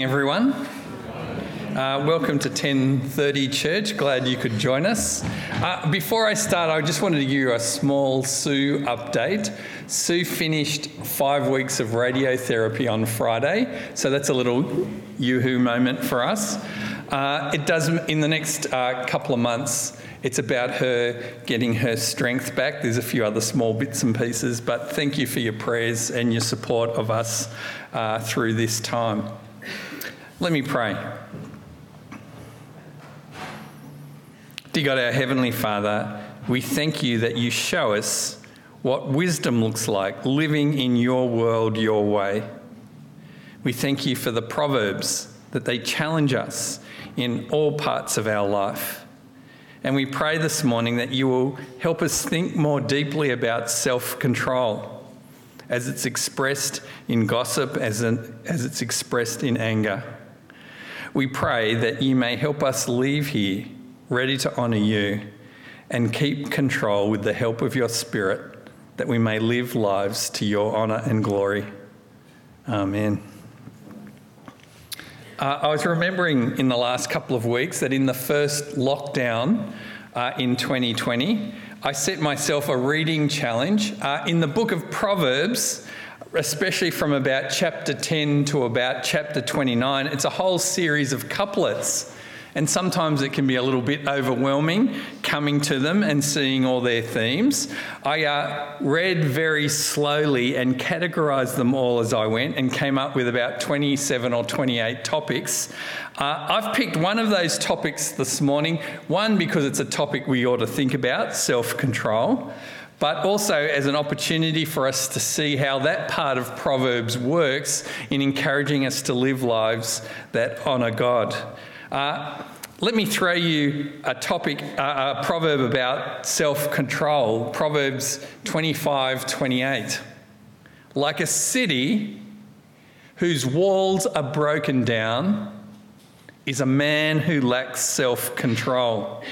everyone. Uh, welcome to 1030 Church. Glad you could join us. Uh, before I start, I just wanted to give you a small Sue update. Sue finished five weeks of radiotherapy on Friday, so that's a little yoo-hoo moment for us. Uh, it does in the next uh, couple of months. It's about her getting her strength back. There's a few other small bits and pieces, but thank you for your prayers and your support of us uh, through this time. Let me pray. Dear God, our Heavenly Father, we thank you that you show us what wisdom looks like living in your world your way. We thank you for the Proverbs that they challenge us in all parts of our life. And we pray this morning that you will help us think more deeply about self control as it's expressed in gossip, as, an, as it's expressed in anger. We pray that you may help us leave here ready to honour you and keep control with the help of your Spirit, that we may live lives to your honour and glory. Amen. Uh, I was remembering in the last couple of weeks that in the first lockdown uh, in 2020, I set myself a reading challenge. Uh, in the book of Proverbs, especially from about chapter 10 to about chapter 29. It's a whole series of couplets. And sometimes it can be a little bit overwhelming coming to them and seeing all their themes. I uh, read very slowly and categorized them all as I went and came up with about 27 or 28 topics. Uh, I've picked one of those topics this morning, one because it's a topic we ought to think about self control but also as an opportunity for us to see how that part of Proverbs works in encouraging us to live lives that honour God. Uh, let me throw you a topic, uh, a proverb about self control Proverbs 25 28. Like a city whose walls are broken down is a man who lacks self control.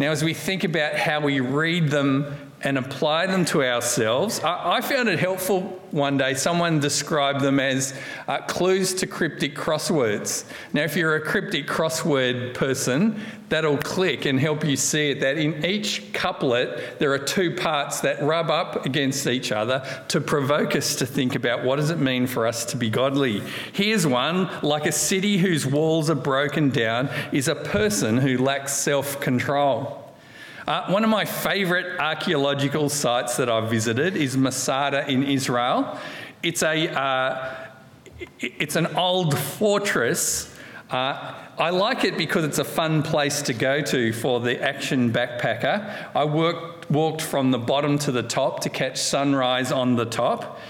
Now, as we think about how we read them and apply them to ourselves, I, I found it helpful one day. Someone described them as uh, clues to cryptic crosswords. Now, if you're a cryptic crossword person, that'll click and help you see it that in each couplet, there are two parts that rub up against each other to provoke us to think about what does it mean for us to be godly. Here's one like a city whose walls are broken down is a person who lacks self control. Uh, one of my favourite archaeological sites that I've visited is Masada in Israel. It's, a, uh, it's an old fortress. Uh, I like it because it's a fun place to go to for the action backpacker. I worked, walked from the bottom to the top to catch sunrise on the top.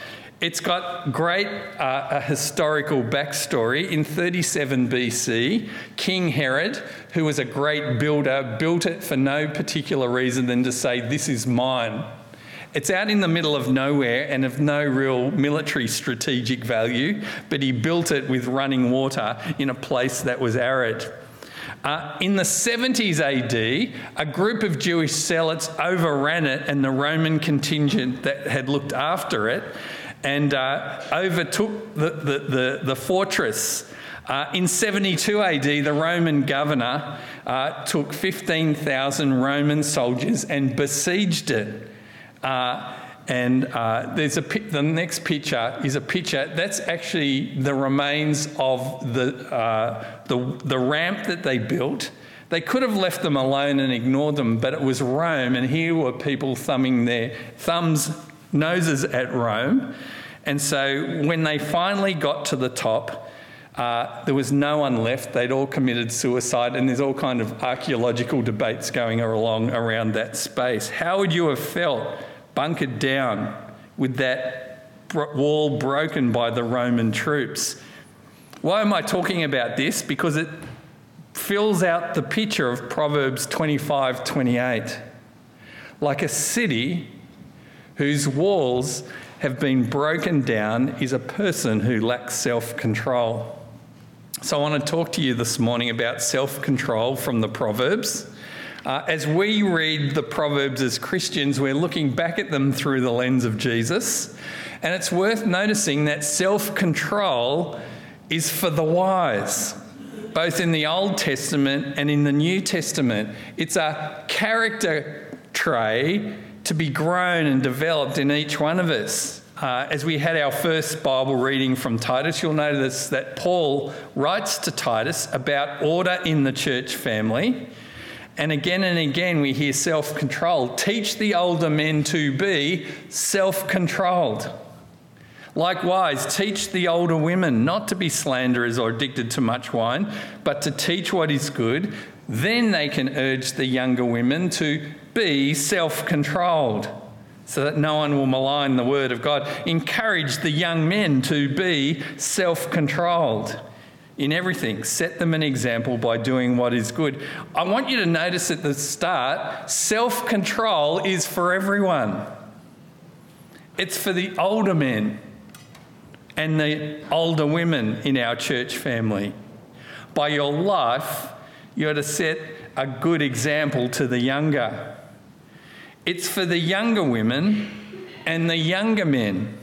It's got great uh, a historical backstory. In 37 BC, King Herod, who was a great builder, built it for no particular reason than to say, This is mine. It's out in the middle of nowhere and of no real military strategic value, but he built it with running water in a place that was arid. Uh, in the 70s AD, a group of Jewish zealots overran it, and the Roman contingent that had looked after it and uh, overtook the, the, the, the fortress. Uh, in 72 AD, the Roman governor uh, took 15,000 Roman soldiers and besieged it. Uh, and uh, there's a the next picture is a picture that's actually the remains of the, uh, the, the ramp that they built. They could have left them alone and ignored them, but it was Rome, and here were people thumbing their thumbs noses at Rome. And so when they finally got to the top, uh, there was no one left. They'd all committed suicide, and there's all kind of archaeological debates going along around that space. How would you have felt bunkered down with that wall broken by the Roman troops? Why am I talking about this? Because it fills out the picture of Proverbs 25 28. Like a city whose walls have been broken down is a person who lacks self control. So, I want to talk to you this morning about self control from the Proverbs. Uh, as we read the Proverbs as Christians, we're looking back at them through the lens of Jesus. And it's worth noticing that self control is for the wise, both in the Old Testament and in the New Testament. It's a character trait to be grown and developed in each one of us. Uh, as we had our first Bible reading from Titus, you'll notice that Paul writes to Titus about order in the church family. And again and again, we hear self control. Teach the older men to be self controlled. Likewise, teach the older women not to be slanderers or addicted to much wine, but to teach what is good. Then they can urge the younger women to be self controlled so that no one will malign the word of God. Encourage the young men to be self controlled in everything. Set them an example by doing what is good. I want you to notice at the start self control is for everyone, it's for the older men and the older women in our church family. By your life, you're to set a good example to the younger. It's for the younger women and the younger men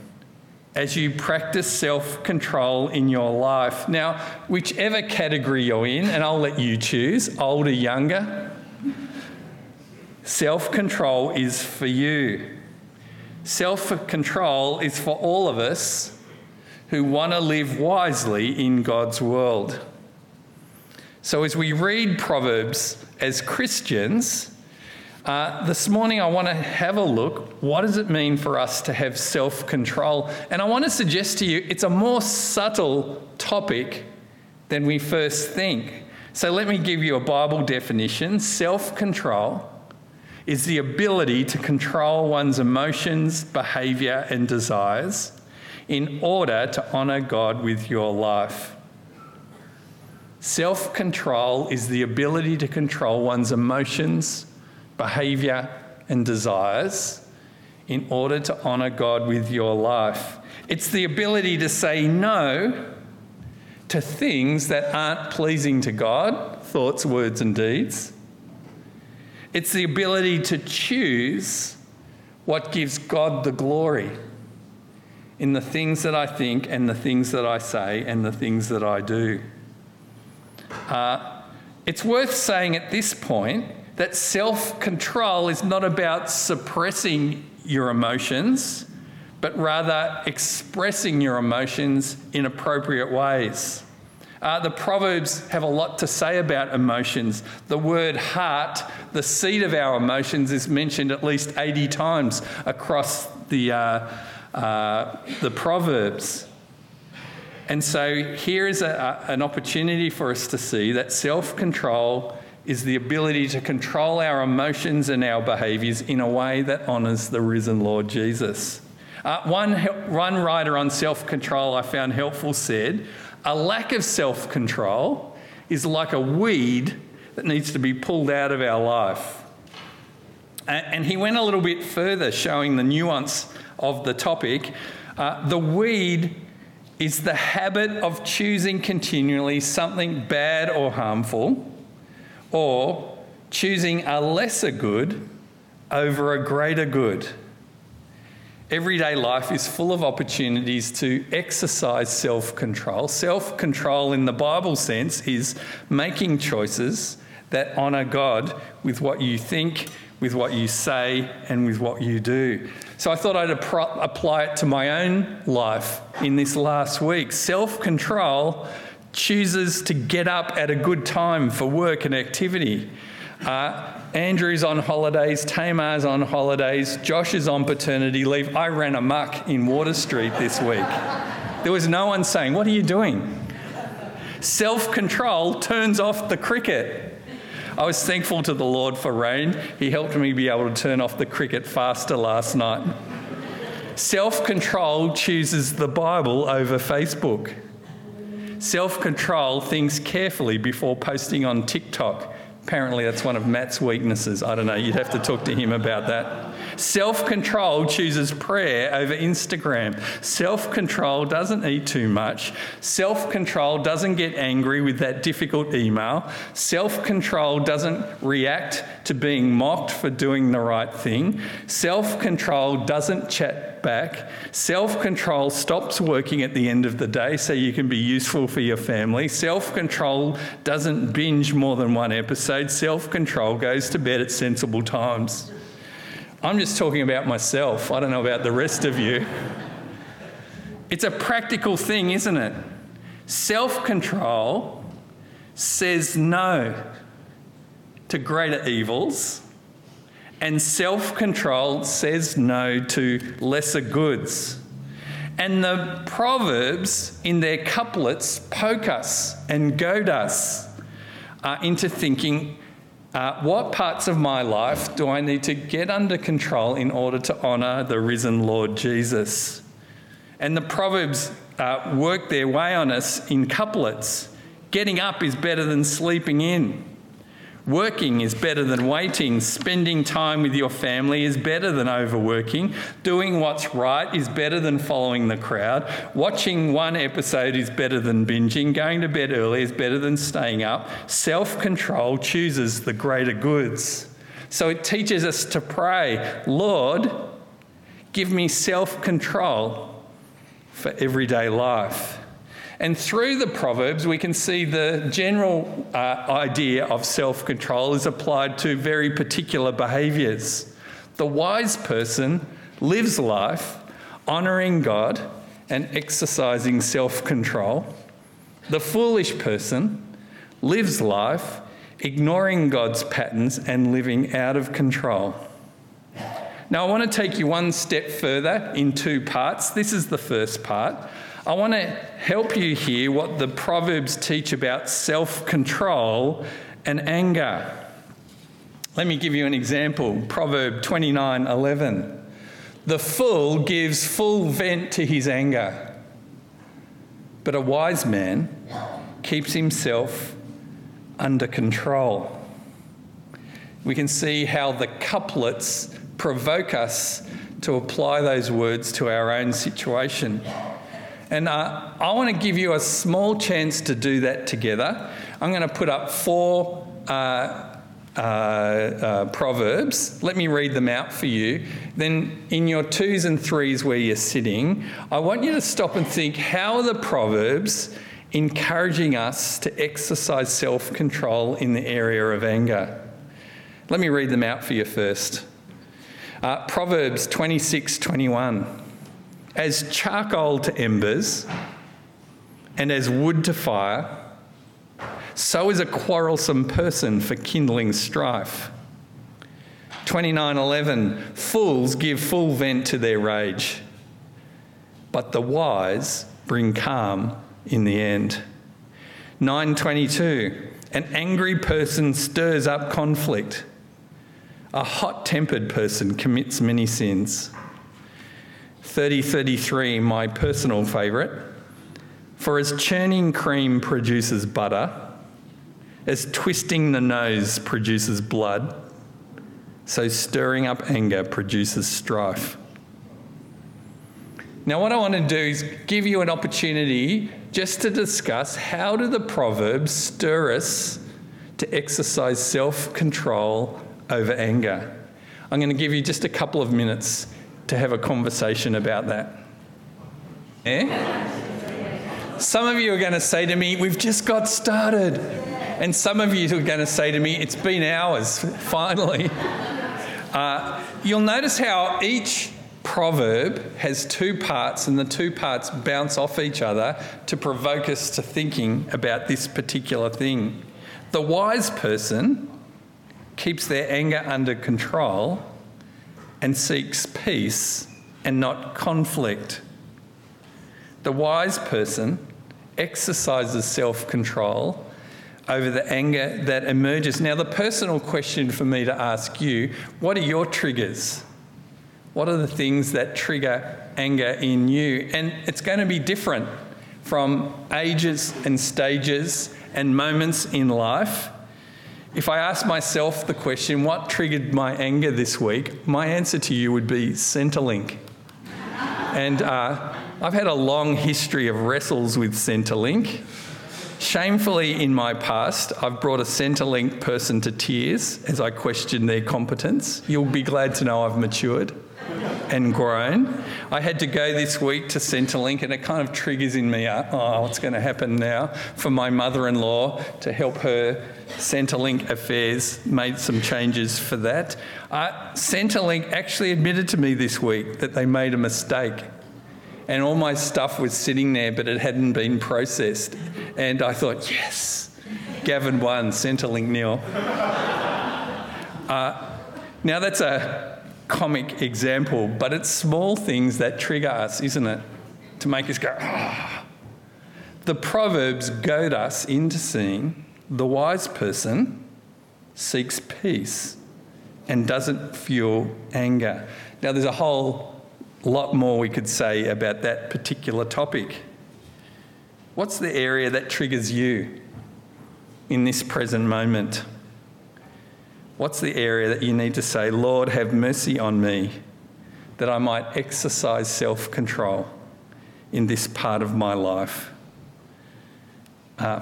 as you practice self control in your life. Now, whichever category you're in, and I'll let you choose older, younger, self control is for you. Self control is for all of us who want to live wisely in God's world. So, as we read Proverbs as Christians, uh, this morning, I want to have a look. What does it mean for us to have self control? And I want to suggest to you it's a more subtle topic than we first think. So, let me give you a Bible definition self control is the ability to control one's emotions, behaviour, and desires in order to honour God with your life. Self control is the ability to control one's emotions, behavior, and desires in order to honour God with your life. It's the ability to say no to things that aren't pleasing to God, thoughts, words, and deeds. It's the ability to choose what gives God the glory in the things that I think and the things that I say and the things that I do. Uh, it's worth saying at this point that self control is not about suppressing your emotions, but rather expressing your emotions in appropriate ways. Uh, the Proverbs have a lot to say about emotions. The word heart, the seat of our emotions, is mentioned at least 80 times across the, uh, uh, the Proverbs. And so here is a, a, an opportunity for us to see that self control is the ability to control our emotions and our behaviours in a way that honours the risen Lord Jesus. Uh, one, one writer on self control I found helpful said, A lack of self control is like a weed that needs to be pulled out of our life. And he went a little bit further, showing the nuance of the topic. Uh, the weed is the habit of choosing continually something bad or harmful or choosing a lesser good over a greater good. Everyday life is full of opportunities to exercise self control. Self control, in the Bible sense, is making choices that honour God with what you think, with what you say, and with what you do. So I thought I'd apply it to my own life in this last week. Self control chooses to get up at a good time for work and activity. Uh, Andrew's on holidays, Tamar's on holidays, Josh is on paternity leave. I ran amuck in Water Street this week. There was no one saying, What are you doing? Self control turns off the cricket. I was thankful to the Lord for rain. He helped me be able to turn off the cricket faster last night. Self control chooses the Bible over Facebook. Self control things carefully before posting on TikTok. Apparently, that's one of Matt's weaknesses. I don't know, you'd have to talk to him about that. Self control chooses prayer over Instagram. Self control doesn't eat too much. Self control doesn't get angry with that difficult email. Self control doesn't react to being mocked for doing the right thing. Self control doesn't chat back. Self control stops working at the end of the day so you can be useful for your family. Self control doesn't binge more than one episode. Self control goes to bed at sensible times. I'm just talking about myself. I don't know about the rest of you. It's a practical thing, isn't it? Self control says no to greater evils, and self control says no to lesser goods. And the Proverbs, in their couplets, poke us and goad us uh, into thinking uh, what parts of my life do I need to get under control in order to honour the risen Lord Jesus? And the Proverbs uh, work their way on us in couplets. Getting up is better than sleeping in. Working is better than waiting. Spending time with your family is better than overworking. Doing what's right is better than following the crowd. Watching one episode is better than binging. Going to bed early is better than staying up. Self control chooses the greater goods. So it teaches us to pray, Lord, give me self control for everyday life. And through the Proverbs, we can see the general uh, idea of self control is applied to very particular behaviours. The wise person lives life honouring God and exercising self control. The foolish person lives life ignoring God's patterns and living out of control. Now, I want to take you one step further in two parts. This is the first part. I want to help you hear what the Proverbs teach about self control and anger. Let me give you an example Proverb 29 11. The fool gives full vent to his anger, but a wise man keeps himself under control. We can see how the couplets provoke us to apply those words to our own situation. And uh, I want to give you a small chance to do that together. I'm going to put up four uh, uh, uh, proverbs. Let me read them out for you. Then, in your twos and threes where you're sitting, I want you to stop and think how are the proverbs encouraging us to exercise self control in the area of anger? Let me read them out for you first. Uh, proverbs 26 21 as charcoal to embers and as wood to fire, so is a quarrelsome person for kindling strife. 29:11 Fools give full vent to their rage, but the wise bring calm in the end. 922 An angry person stirs up conflict. A hot-tempered person commits many sins. 3033, my personal favourite. For as churning cream produces butter, as twisting the nose produces blood, so stirring up anger produces strife. Now, what I want to do is give you an opportunity just to discuss how do the Proverbs stir us to exercise self control over anger. I'm going to give you just a couple of minutes to have a conversation about that. Yeah? Some of you are going to say to me, We've just got started. And some of you are going to say to me, It's been hours, finally. Uh, you'll notice how each proverb has two parts, and the two parts bounce off each other to provoke us to thinking about this particular thing. The wise person keeps their anger under control and seeks peace and not conflict. The wise person exercises self control over the anger that emerges. Now, the personal question for me to ask you what are your triggers? What are the things that trigger anger in you? And it's going to be different from ages and stages and moments in life. If I ask myself the question, what triggered my anger this week, my answer to you would be Centrelink. and uh, I've had a long history of wrestles with Centrelink. Shamefully, in my past, I've brought a Centrelink person to tears as I question their competence. You'll be glad to know I've matured and grown. I had to go this week to Centrelink, and it kind of triggers in me, oh, what's going to happen now for my mother in law to help her Centrelink affairs, made some changes for that. Uh, Centrelink actually admitted to me this week that they made a mistake. And all my stuff was sitting there, but it hadn't been processed. And I thought, yes, Gavin won, Centrelink nil. Uh, now, that's a comic example, but it's small things that trigger us, isn't it? To make us go, ah. The Proverbs goad us into seeing the wise person seeks peace and doesn't fuel anger. Now, there's a whole lot more we could say about that particular topic. What's the area that triggers you in this present moment? What's the area that you need to say, Lord, have mercy on me, that I might exercise self control in this part of my life? Uh,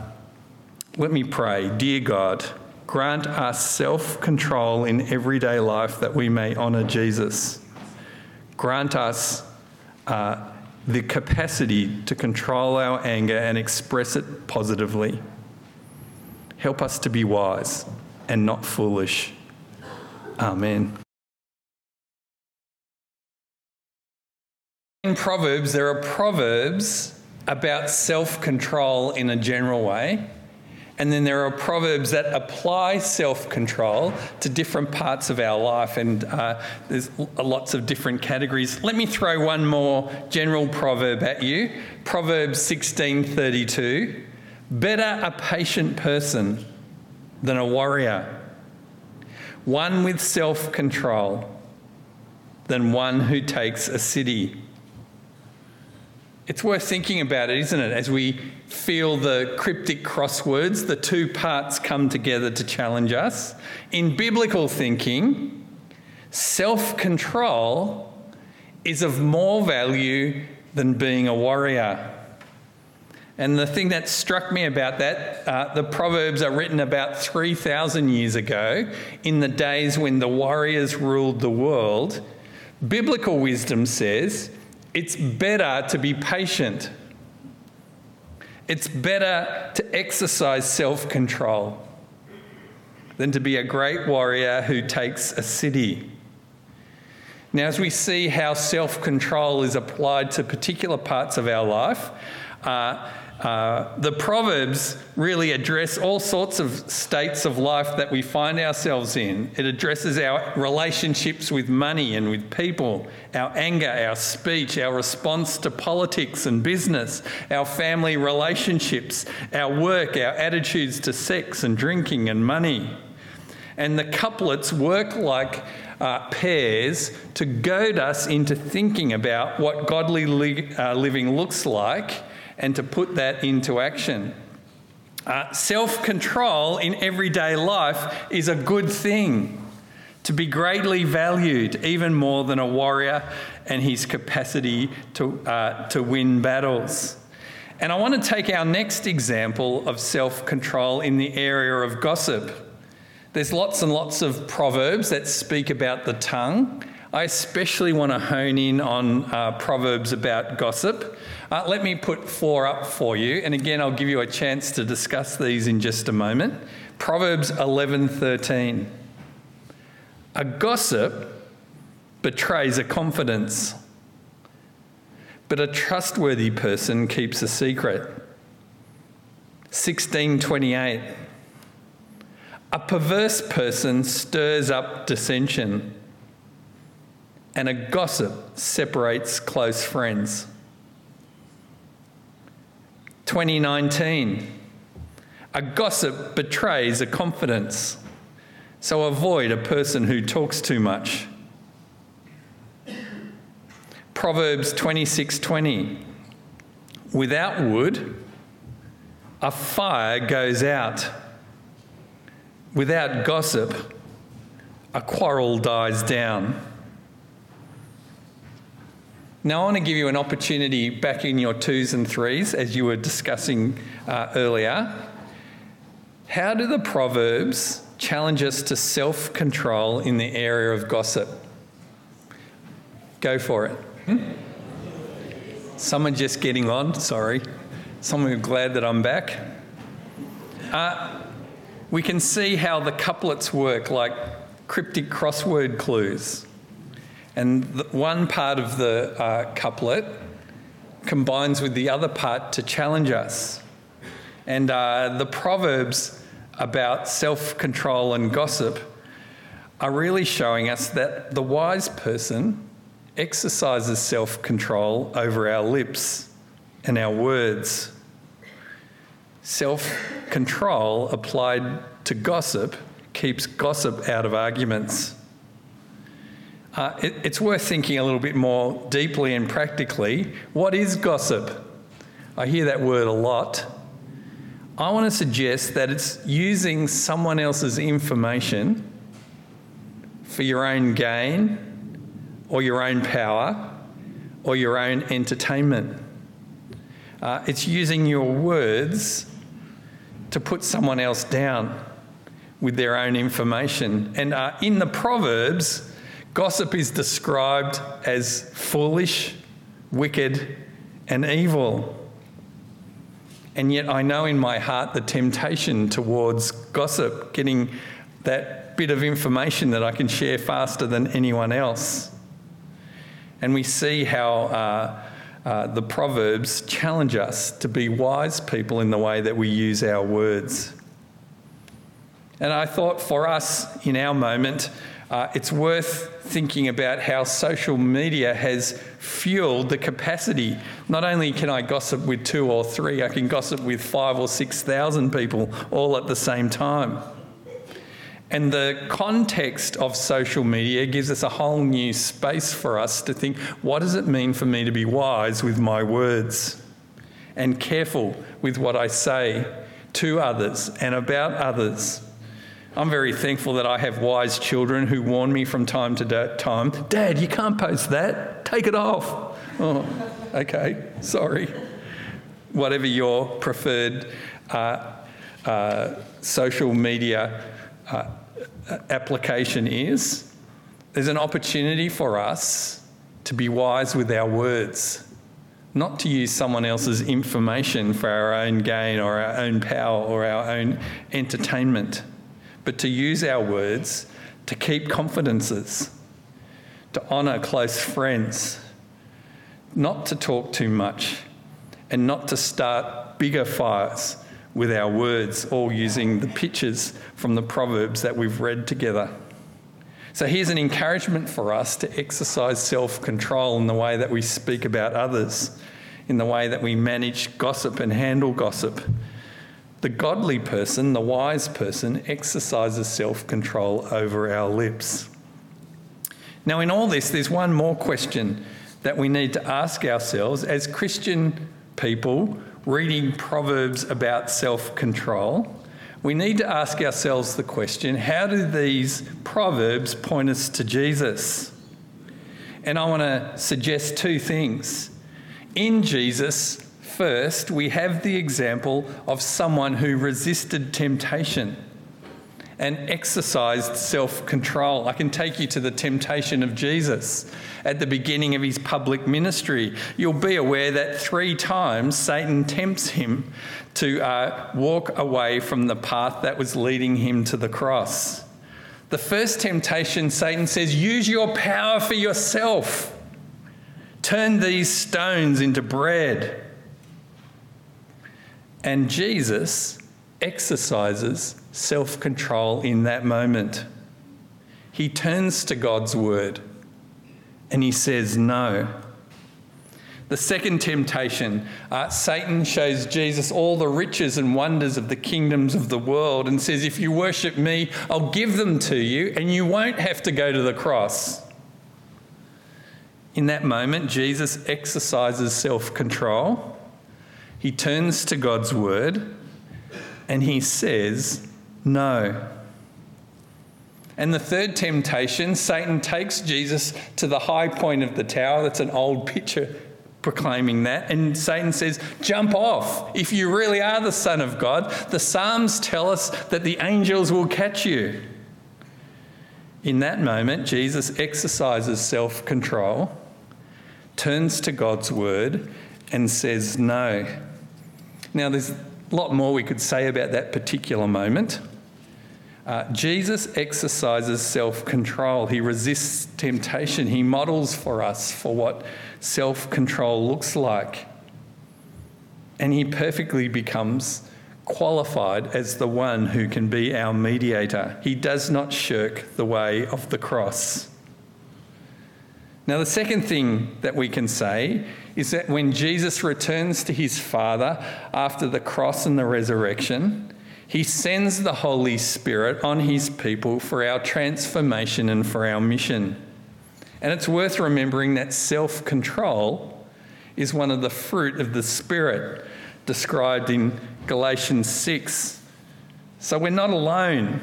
let me pray. Dear God, grant us self control in everyday life that we may honour Jesus. Grant us uh, the capacity to control our anger and express it positively. Help us to be wise and not foolish. Amen. In Proverbs, there are proverbs about self control in a general way and then there are proverbs that apply self control to different parts of our life, and uh, there's lots of different categories. Let me throw one more general proverb at you Proverbs 16:32. Better a patient person than a warrior, one with self control than one who takes a city. It's worth thinking about it, isn't it? As we feel the cryptic crosswords, the two parts come together to challenge us. In biblical thinking, self control is of more value than being a warrior. And the thing that struck me about that, uh, the Proverbs are written about 3,000 years ago, in the days when the warriors ruled the world. Biblical wisdom says it's better to be patient. It's better to exercise self control than to be a great warrior who takes a city. Now, as we see how self control is applied to particular parts of our life, uh, uh, the Proverbs really address all sorts of states of life that we find ourselves in. It addresses our relationships with money and with people, our anger, our speech, our response to politics and business, our family relationships, our work, our attitudes to sex and drinking and money. And the couplets work like uh, pairs to goad us into thinking about what godly li- uh, living looks like and to put that into action. Uh, Self control in everyday life is a good thing, to be greatly valued, even more than a warrior and his capacity to, uh, to win battles. And I want to take our next example of self control in the area of gossip. There's lots and lots of proverbs that speak about the tongue. I especially want to hone in on uh, proverbs about gossip. Uh, let me put four up for you, and again, I'll give you a chance to discuss these in just a moment. Proverbs 11:13. A gossip betrays a confidence, but a trustworthy person keeps a secret. 1628. A perverse person stirs up dissension, and a gossip separates close friends. 2019. A gossip betrays a confidence, so avoid a person who talks too much. Proverbs 26:20 Without wood a fire goes out Without gossip, a quarrel dies down. Now, I want to give you an opportunity back in your twos and threes, as you were discussing uh, earlier. How do the Proverbs challenge us to self control in the area of gossip? Go for it. Hmm? Someone just getting on, sorry. Someone glad that I'm back. Uh, we can see how the couplets work like cryptic crossword clues. And one part of the uh, couplet combines with the other part to challenge us. And uh, the Proverbs about self control and gossip are really showing us that the wise person exercises self control over our lips and our words. Self control applied to gossip keeps gossip out of arguments. Uh, it, it's worth thinking a little bit more deeply and practically. What is gossip? I hear that word a lot. I want to suggest that it's using someone else's information for your own gain or your own power or your own entertainment. Uh, it's using your words to put someone else down with their own information. And uh, in the Proverbs, gossip is described as foolish, wicked, and evil. And yet, I know in my heart the temptation towards gossip, getting that bit of information that I can share faster than anyone else. And we see how uh, uh, the Proverbs challenge us to be wise people in the way that we use our words. And I thought for us in our moment, uh, it's worth thinking about how social media has fueled the capacity. Not only can I gossip with two or three, I can gossip with five or six thousand people all at the same time. And the context of social media gives us a whole new space for us to think what does it mean for me to be wise with my words and careful with what I say to others and about others? I'm very thankful that I have wise children who warn me from time to time Dad, you can't post that. Take it off. Oh, okay, sorry. Whatever your preferred uh, uh, social media uh, application is, there's an opportunity for us to be wise with our words, not to use someone else's information for our own gain or our own power or our own entertainment but to use our words to keep confidences, to honour close friends, not to talk too much, and not to start bigger fires with our words, all using the pictures from the Proverbs that we've read together. So here's an encouragement for us to exercise self control in the way that we speak about others, in the way that we manage gossip and handle gossip the godly person, the wise person, exercises self control over our lips. Now, in all this, there's one more question that we need to ask ourselves as Christian people reading Proverbs about self control. We need to ask ourselves the question how do these Proverbs point us to Jesus? And I want to suggest two things. In Jesus, First, we have the example of someone who resisted temptation and exercised self control. I can take you to the temptation of Jesus at the beginning of his public ministry. You'll be aware that three times Satan tempts him to uh, walk away from the path that was leading him to the cross. The first temptation, Satan says, use your power for yourself, turn these stones into bread. And Jesus exercises self control in that moment. He turns to God's word and he says, No. The second temptation, uh, Satan shows Jesus all the riches and wonders of the kingdoms of the world and says, If you worship me, I'll give them to you and you won't have to go to the cross. In that moment, Jesus exercises self control he turns to God's word and he says, No. And the third temptation, Satan takes Jesus to the high point of the tower. That's an old picture proclaiming that. And Satan says, Jump off. If you really are the Son of God, the Psalms tell us that the angels will catch you. In that moment, Jesus exercises self control, turns to God's word, and says no. Now, there's a lot more we could say about that particular moment. Uh, Jesus exercises self control. He resists temptation. He models for us for what self control looks like. And he perfectly becomes qualified as the one who can be our mediator. He does not shirk the way of the cross. Now, the second thing that we can say is that when Jesus returns to his Father after the cross and the resurrection, he sends the Holy Spirit on his people for our transformation and for our mission. And it's worth remembering that self control is one of the fruit of the Spirit described in Galatians 6. So we're not alone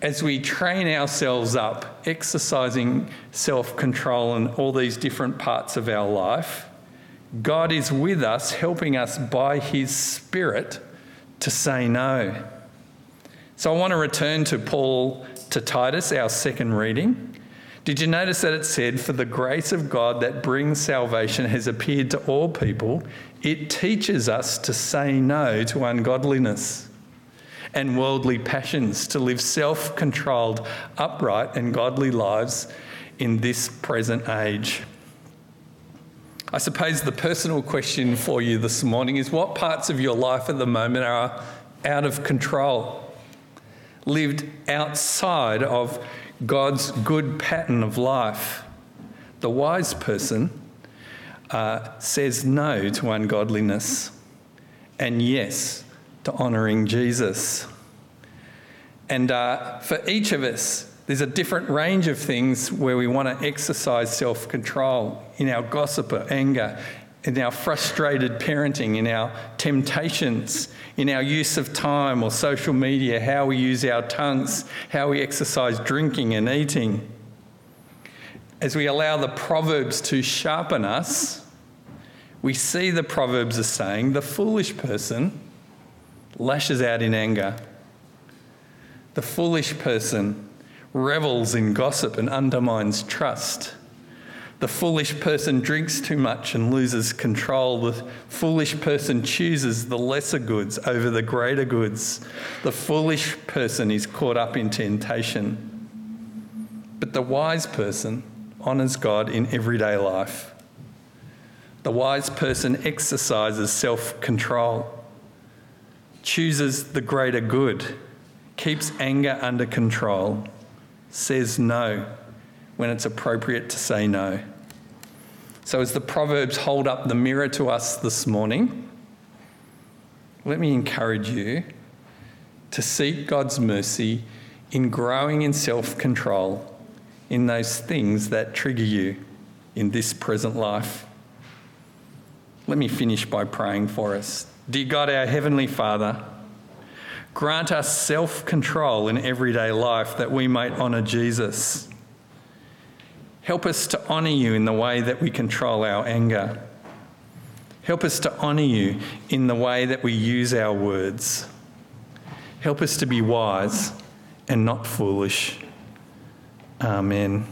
as we train ourselves up, exercising self control in all these different parts of our life. God is with us, helping us by His Spirit to say no. So I want to return to Paul to Titus, our second reading. Did you notice that it said, For the grace of God that brings salvation has appeared to all people? It teaches us to say no to ungodliness and worldly passions, to live self controlled, upright, and godly lives in this present age. I suppose the personal question for you this morning is what parts of your life at the moment are out of control, lived outside of God's good pattern of life? The wise person uh, says no to ungodliness and yes to honouring Jesus. And uh, for each of us, there's a different range of things where we want to exercise self control in our gossip or anger, in our frustrated parenting, in our temptations, in our use of time or social media, how we use our tongues, how we exercise drinking and eating. As we allow the Proverbs to sharpen us, we see the Proverbs are saying the foolish person lashes out in anger. The foolish person revels in gossip and undermines trust. The foolish person drinks too much and loses control. The foolish person chooses the lesser goods over the greater goods. The foolish person is caught up in temptation. But the wise person honours God in everyday life. The wise person exercises self control, chooses the greater good, keeps anger under control, says no when it's appropriate to say no. So, as the Proverbs hold up the mirror to us this morning, let me encourage you to seek God's mercy in growing in self control in those things that trigger you in this present life. Let me finish by praying for us. Dear God, our Heavenly Father, grant us self control in everyday life that we might honour Jesus. Help us to honour you in the way that we control our anger. Help us to honour you in the way that we use our words. Help us to be wise and not foolish. Amen.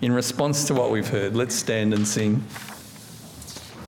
In response to what we've heard, let's stand and sing.